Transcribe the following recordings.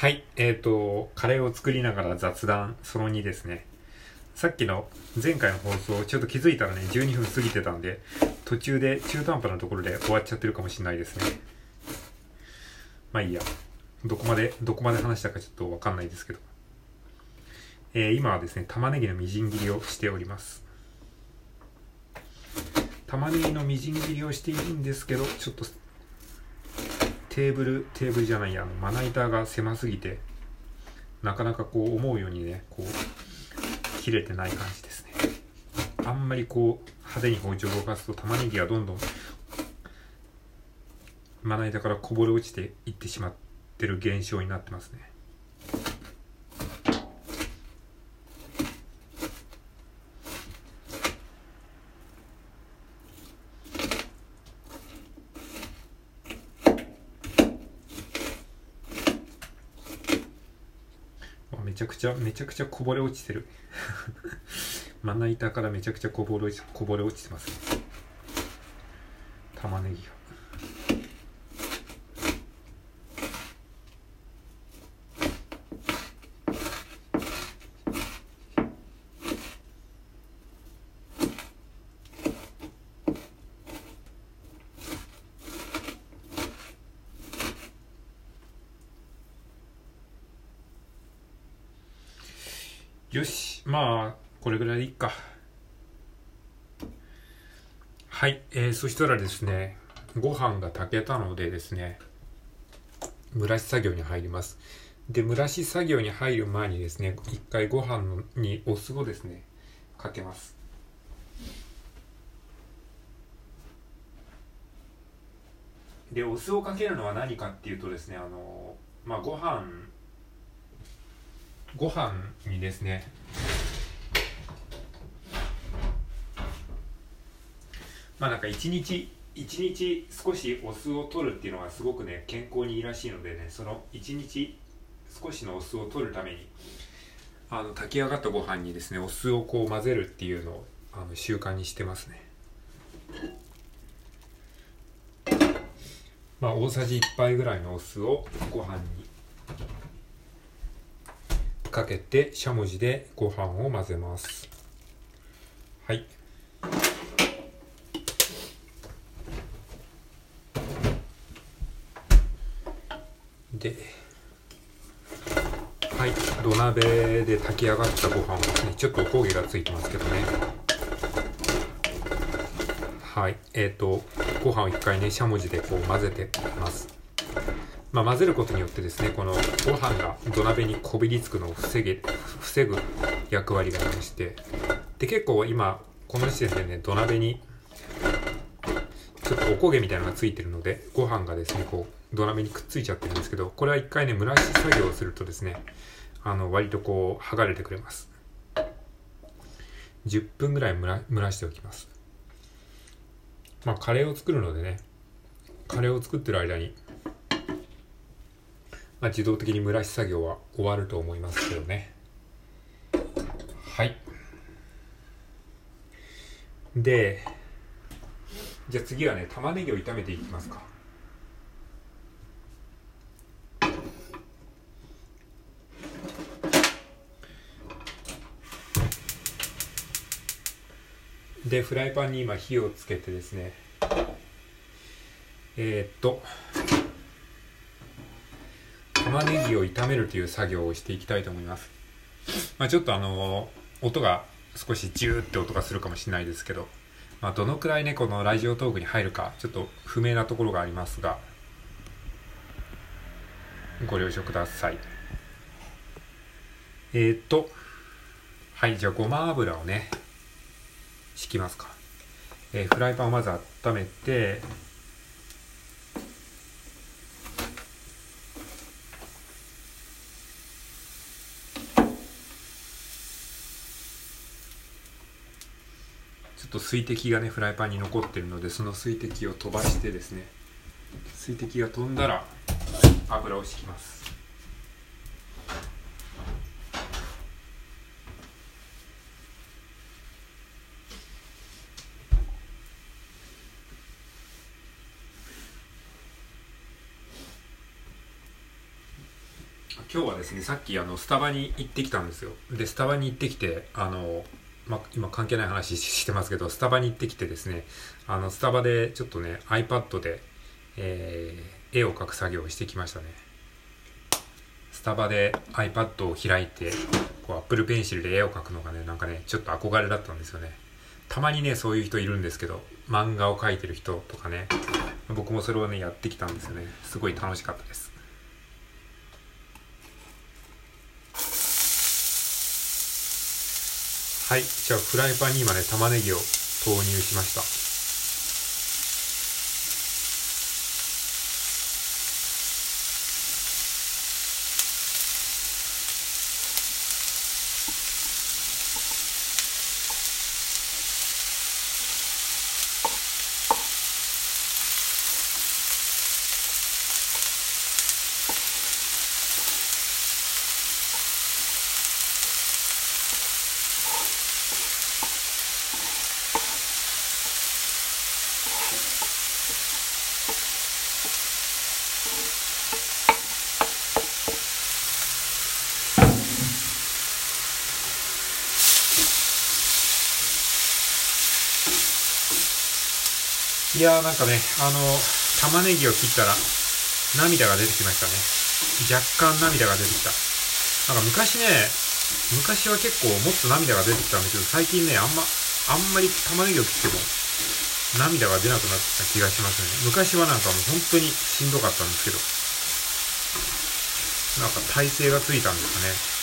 はい、えーと、カレーを作りながら雑談その2ですね。さっきの前回の放送、ちょっと気づいたらね、12分過ぎてたんで、途中で中途半端なところで終わっちゃってるかもしれないですね。まあいいや。どこまで、どこまで話したかちょっとわかんないですけど。えー今はですね、玉ねぎのみじん切りをしております。玉ねぎのみじん切りをしているんですけど、ちょっとテーブル、テーブルじゃないや、まな板が狭すぎて、なかなかこう思うようにね、こう、切れてない感じですね。あんまりこう、派手に包丁を動かすと玉ねぎがどんどん、まな板からこぼれ落ちていってしまってる現象になってますね。あめちゃめちゃくちゃこぼれ落ちてる。まな板からめちゃくちゃこぼれ落ちこぼれ落ちてますね。玉ねぎが。よしまあこれぐらいでいいか。はい、えー、そしたらですねご飯が炊けたのでですね蒸らし作業に入ります。で蒸らし作業に入る前にですね一回ご飯にお酢をですねかけます。でお酢をかけるのは何かっていうとですねあのまあご飯ご飯にですね。まあなんか一日一日少しお酢を取るっていうのがすごくね健康にいいらしいのでねその一日少しのお酢を取るためにあの炊き上がったご飯にですねお酢をこう混ぜるっていうのをあの習慣にしてますね。まあ大さじ1杯ぐらいのお酢をご飯にかけてしゃもじでご飯を混ぜます。はい。ではい。土鍋で炊き上がったご飯をですねちょっとおこげがついてますけどね。はい。えっ、とご飯を一回ねしゃもじでこう混ぜてます。まあ、混ぜることによってですねこのご飯が土鍋にこびりつくのを防げ防ぐ役割がありましてで結構今この時点でね土鍋にちょっとおこげみたいなのがついてるのでご飯がですねこう土鍋にくっついちゃってるんですけどこれは一回ね蒸らし作業をするとですねあの割とこう剥がれてくれます。10分ぐらい蒸ら蒸らしておきます。まあカレーを作るのでねカレーを作ってる間にまあ、自動的に蒸らし作業は終わると思いますけどね。はい。でじゃあ次はね玉ねぎを炒めていきますか。でフライパンに今火をつけてですね。えー、っと。玉ねぎを炒めるという作業をしていきたいと思います。まあ、ちょっとあの音が少しジューって音がするかもしれないですけど、まあ、どのくらいねこのラジオトークに入るかちょっと不明なところがありますがご了承ください。えー、っとはいじゃあごま油をね敷きますか。えーフライパンをまず温めてと水滴がねフライパンに残ってるのでその水滴を飛ばしてですね水滴が飛んだら油を敷きます。今日はですねさっきあのスタバに行ってきたんですよ。でスタバに行ってきてあのまあ、今関係ない話し てますけどスタバに行ってきてですねあのスタバでちょっとね iPad で、えー、絵を描く作業をしてきましたね。スタバで iPad を開いてこう Apple Pencil で絵を描くのがねなんかねちょっと憧れだったんですよね。たまにねそういう人いるんですけど漫画を描いてる人とかね僕もそれをねやってきたんですよね。すごい楽しかったです。はい。じゃあフライパンに今ね玉ねぎを投入しました。いやーなんかね、あの、玉ねぎを切ったら涙が出てきましたね。若干涙が出てきた。なんか昔ね、昔は結構もっと涙が出てきたんだけど、最近ね、あんま、あんまり玉ねぎを切っても涙が出なくなった気がしますね。昔はなんかもう本当にしんどかったんですけど、なんか体勢がついたんですかね。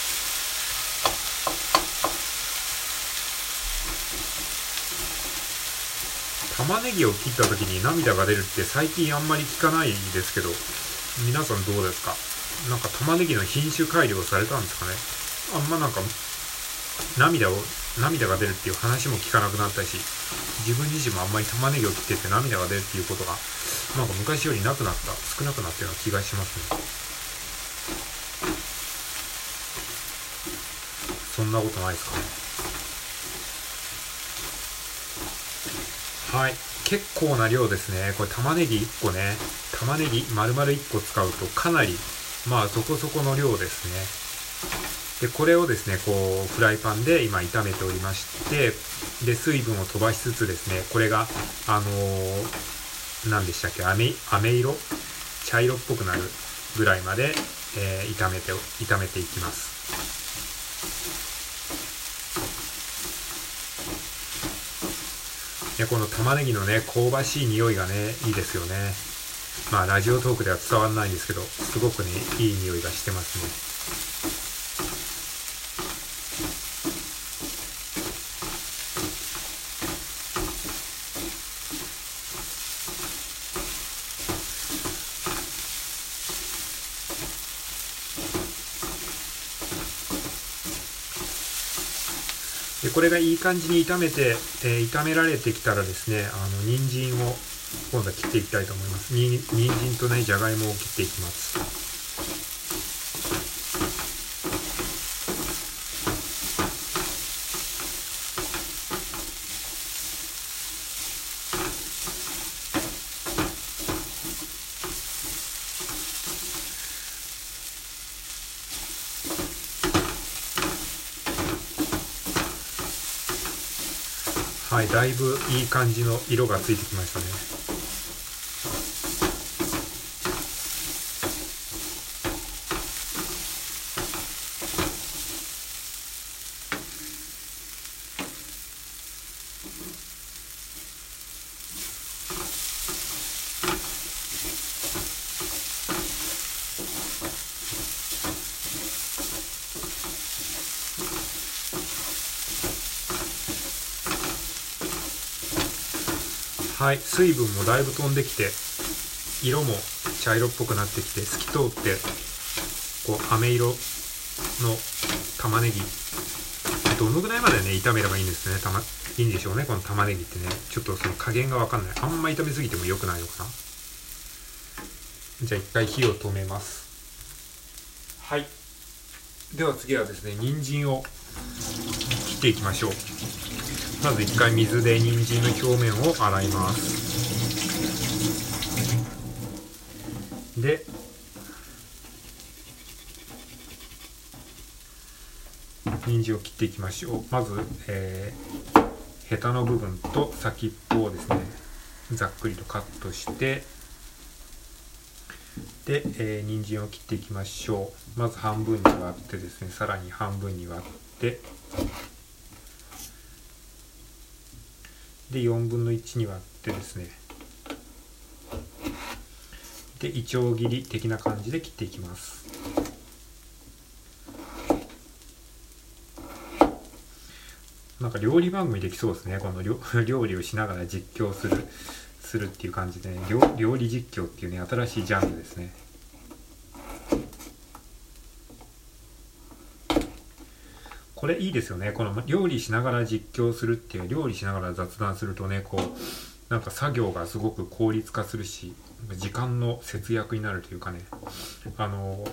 玉ねぎを切った時に涙が出るって最近あんまり聞かないですけど、皆さんどうですか？なんか玉ねぎの品種改良されたんですかね？あんまなんか、涙を、涙が出るっていう話も聞かなくなったし、自分自身もあんまり玉ねぎを切ってて涙が出るっていうことが、なんか昔よりなくなった、少なくなったような気がしますね。そんなことないですかね？はい。結構な量ですね。これ玉ねぎ1個ね。玉ねぎ丸々1個使うとかなり、まあそこそこの量ですね。で、これをですね、こう、フライパンで今炒めておりまして、で、水分を飛ばしつつですね、これが、あのー、何でしたっけ、飴、飴色？茶色っぽくなるぐらいまで、えー、炒めて、炒めていきます。ね、この玉ねぎのね、香ばしい匂いがね、いいですよね。まあ、ラジオトークでは伝わらないんですけど、すごくね、いい匂いがしてますね。でこれがいい感じに炒めて、えー、炒められてきたらですねあの人参を今度は切っていきたいと思います。に人参とねじゃがいもを切っていきます。はいだいぶいい感じの色がついてきましたね。はい。水分もだいぶ飛んできて色も茶色っぽくなってきて透き通ってこう飴色の玉ねぎ。どのぐらいまでね炒めればいいんですね。たまいいんでしょうね。この玉ねぎってね。ちょっとその加減がわかんない。あんま炒めすぎても良くないのかな。じゃあ一回火を止めます。はい。では次はですね人参を切っていきましょう。まず一回水で人参の表面を洗います。で人参を切っていきましょう。まず、えー、ヘタの部分と先っぽをですねざっくりとカットしてで、えー、人参を切っていきましょう。まず半分に割ってですねさらに半分に割ってで4分の1に割ってですね。でいちょう切り的な感じで切っていきます。なんか料理番組できそうですね。この料 理をしながら実況するするっていう感じでね。料理実況っていうね新しいジャンルですね。これいいですよね。この料理しながら実況するっていう料理しながら雑談するとねこうなんか作業がすごく効率化するし時間の節約になるというかね。あの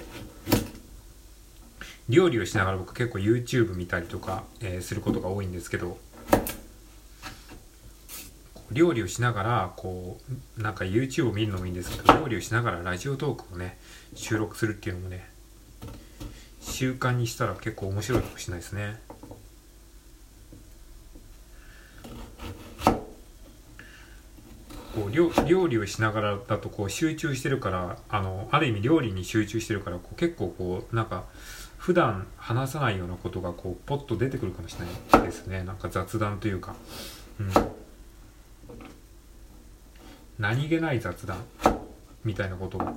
料理をしながら僕結構 YouTube 見たりとか、えー、することが多いんですけど料理をしながらこうなんか YouTube を見るのもいいんですけど料理をしながらラジオトークをね収録するっていうのもね習慣にしたら結構面白いかもしれないですね。こう料料理をしながらだとこう集中してるからあのある意味料理に集中してるからこう結構こうなんか普段話さないようなことがこうポッと出てくるかもしれないですね。なんか雑談というか、うん、何気ない雑談みたいなことが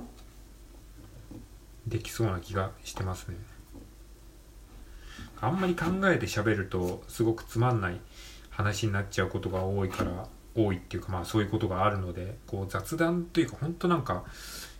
できそうな気がしてますね。あんまり考えて喋るとすごくつまんない話になっちゃうことが多いから多いっていうかまあそういうことがあるのでこう雑談というか本当なんか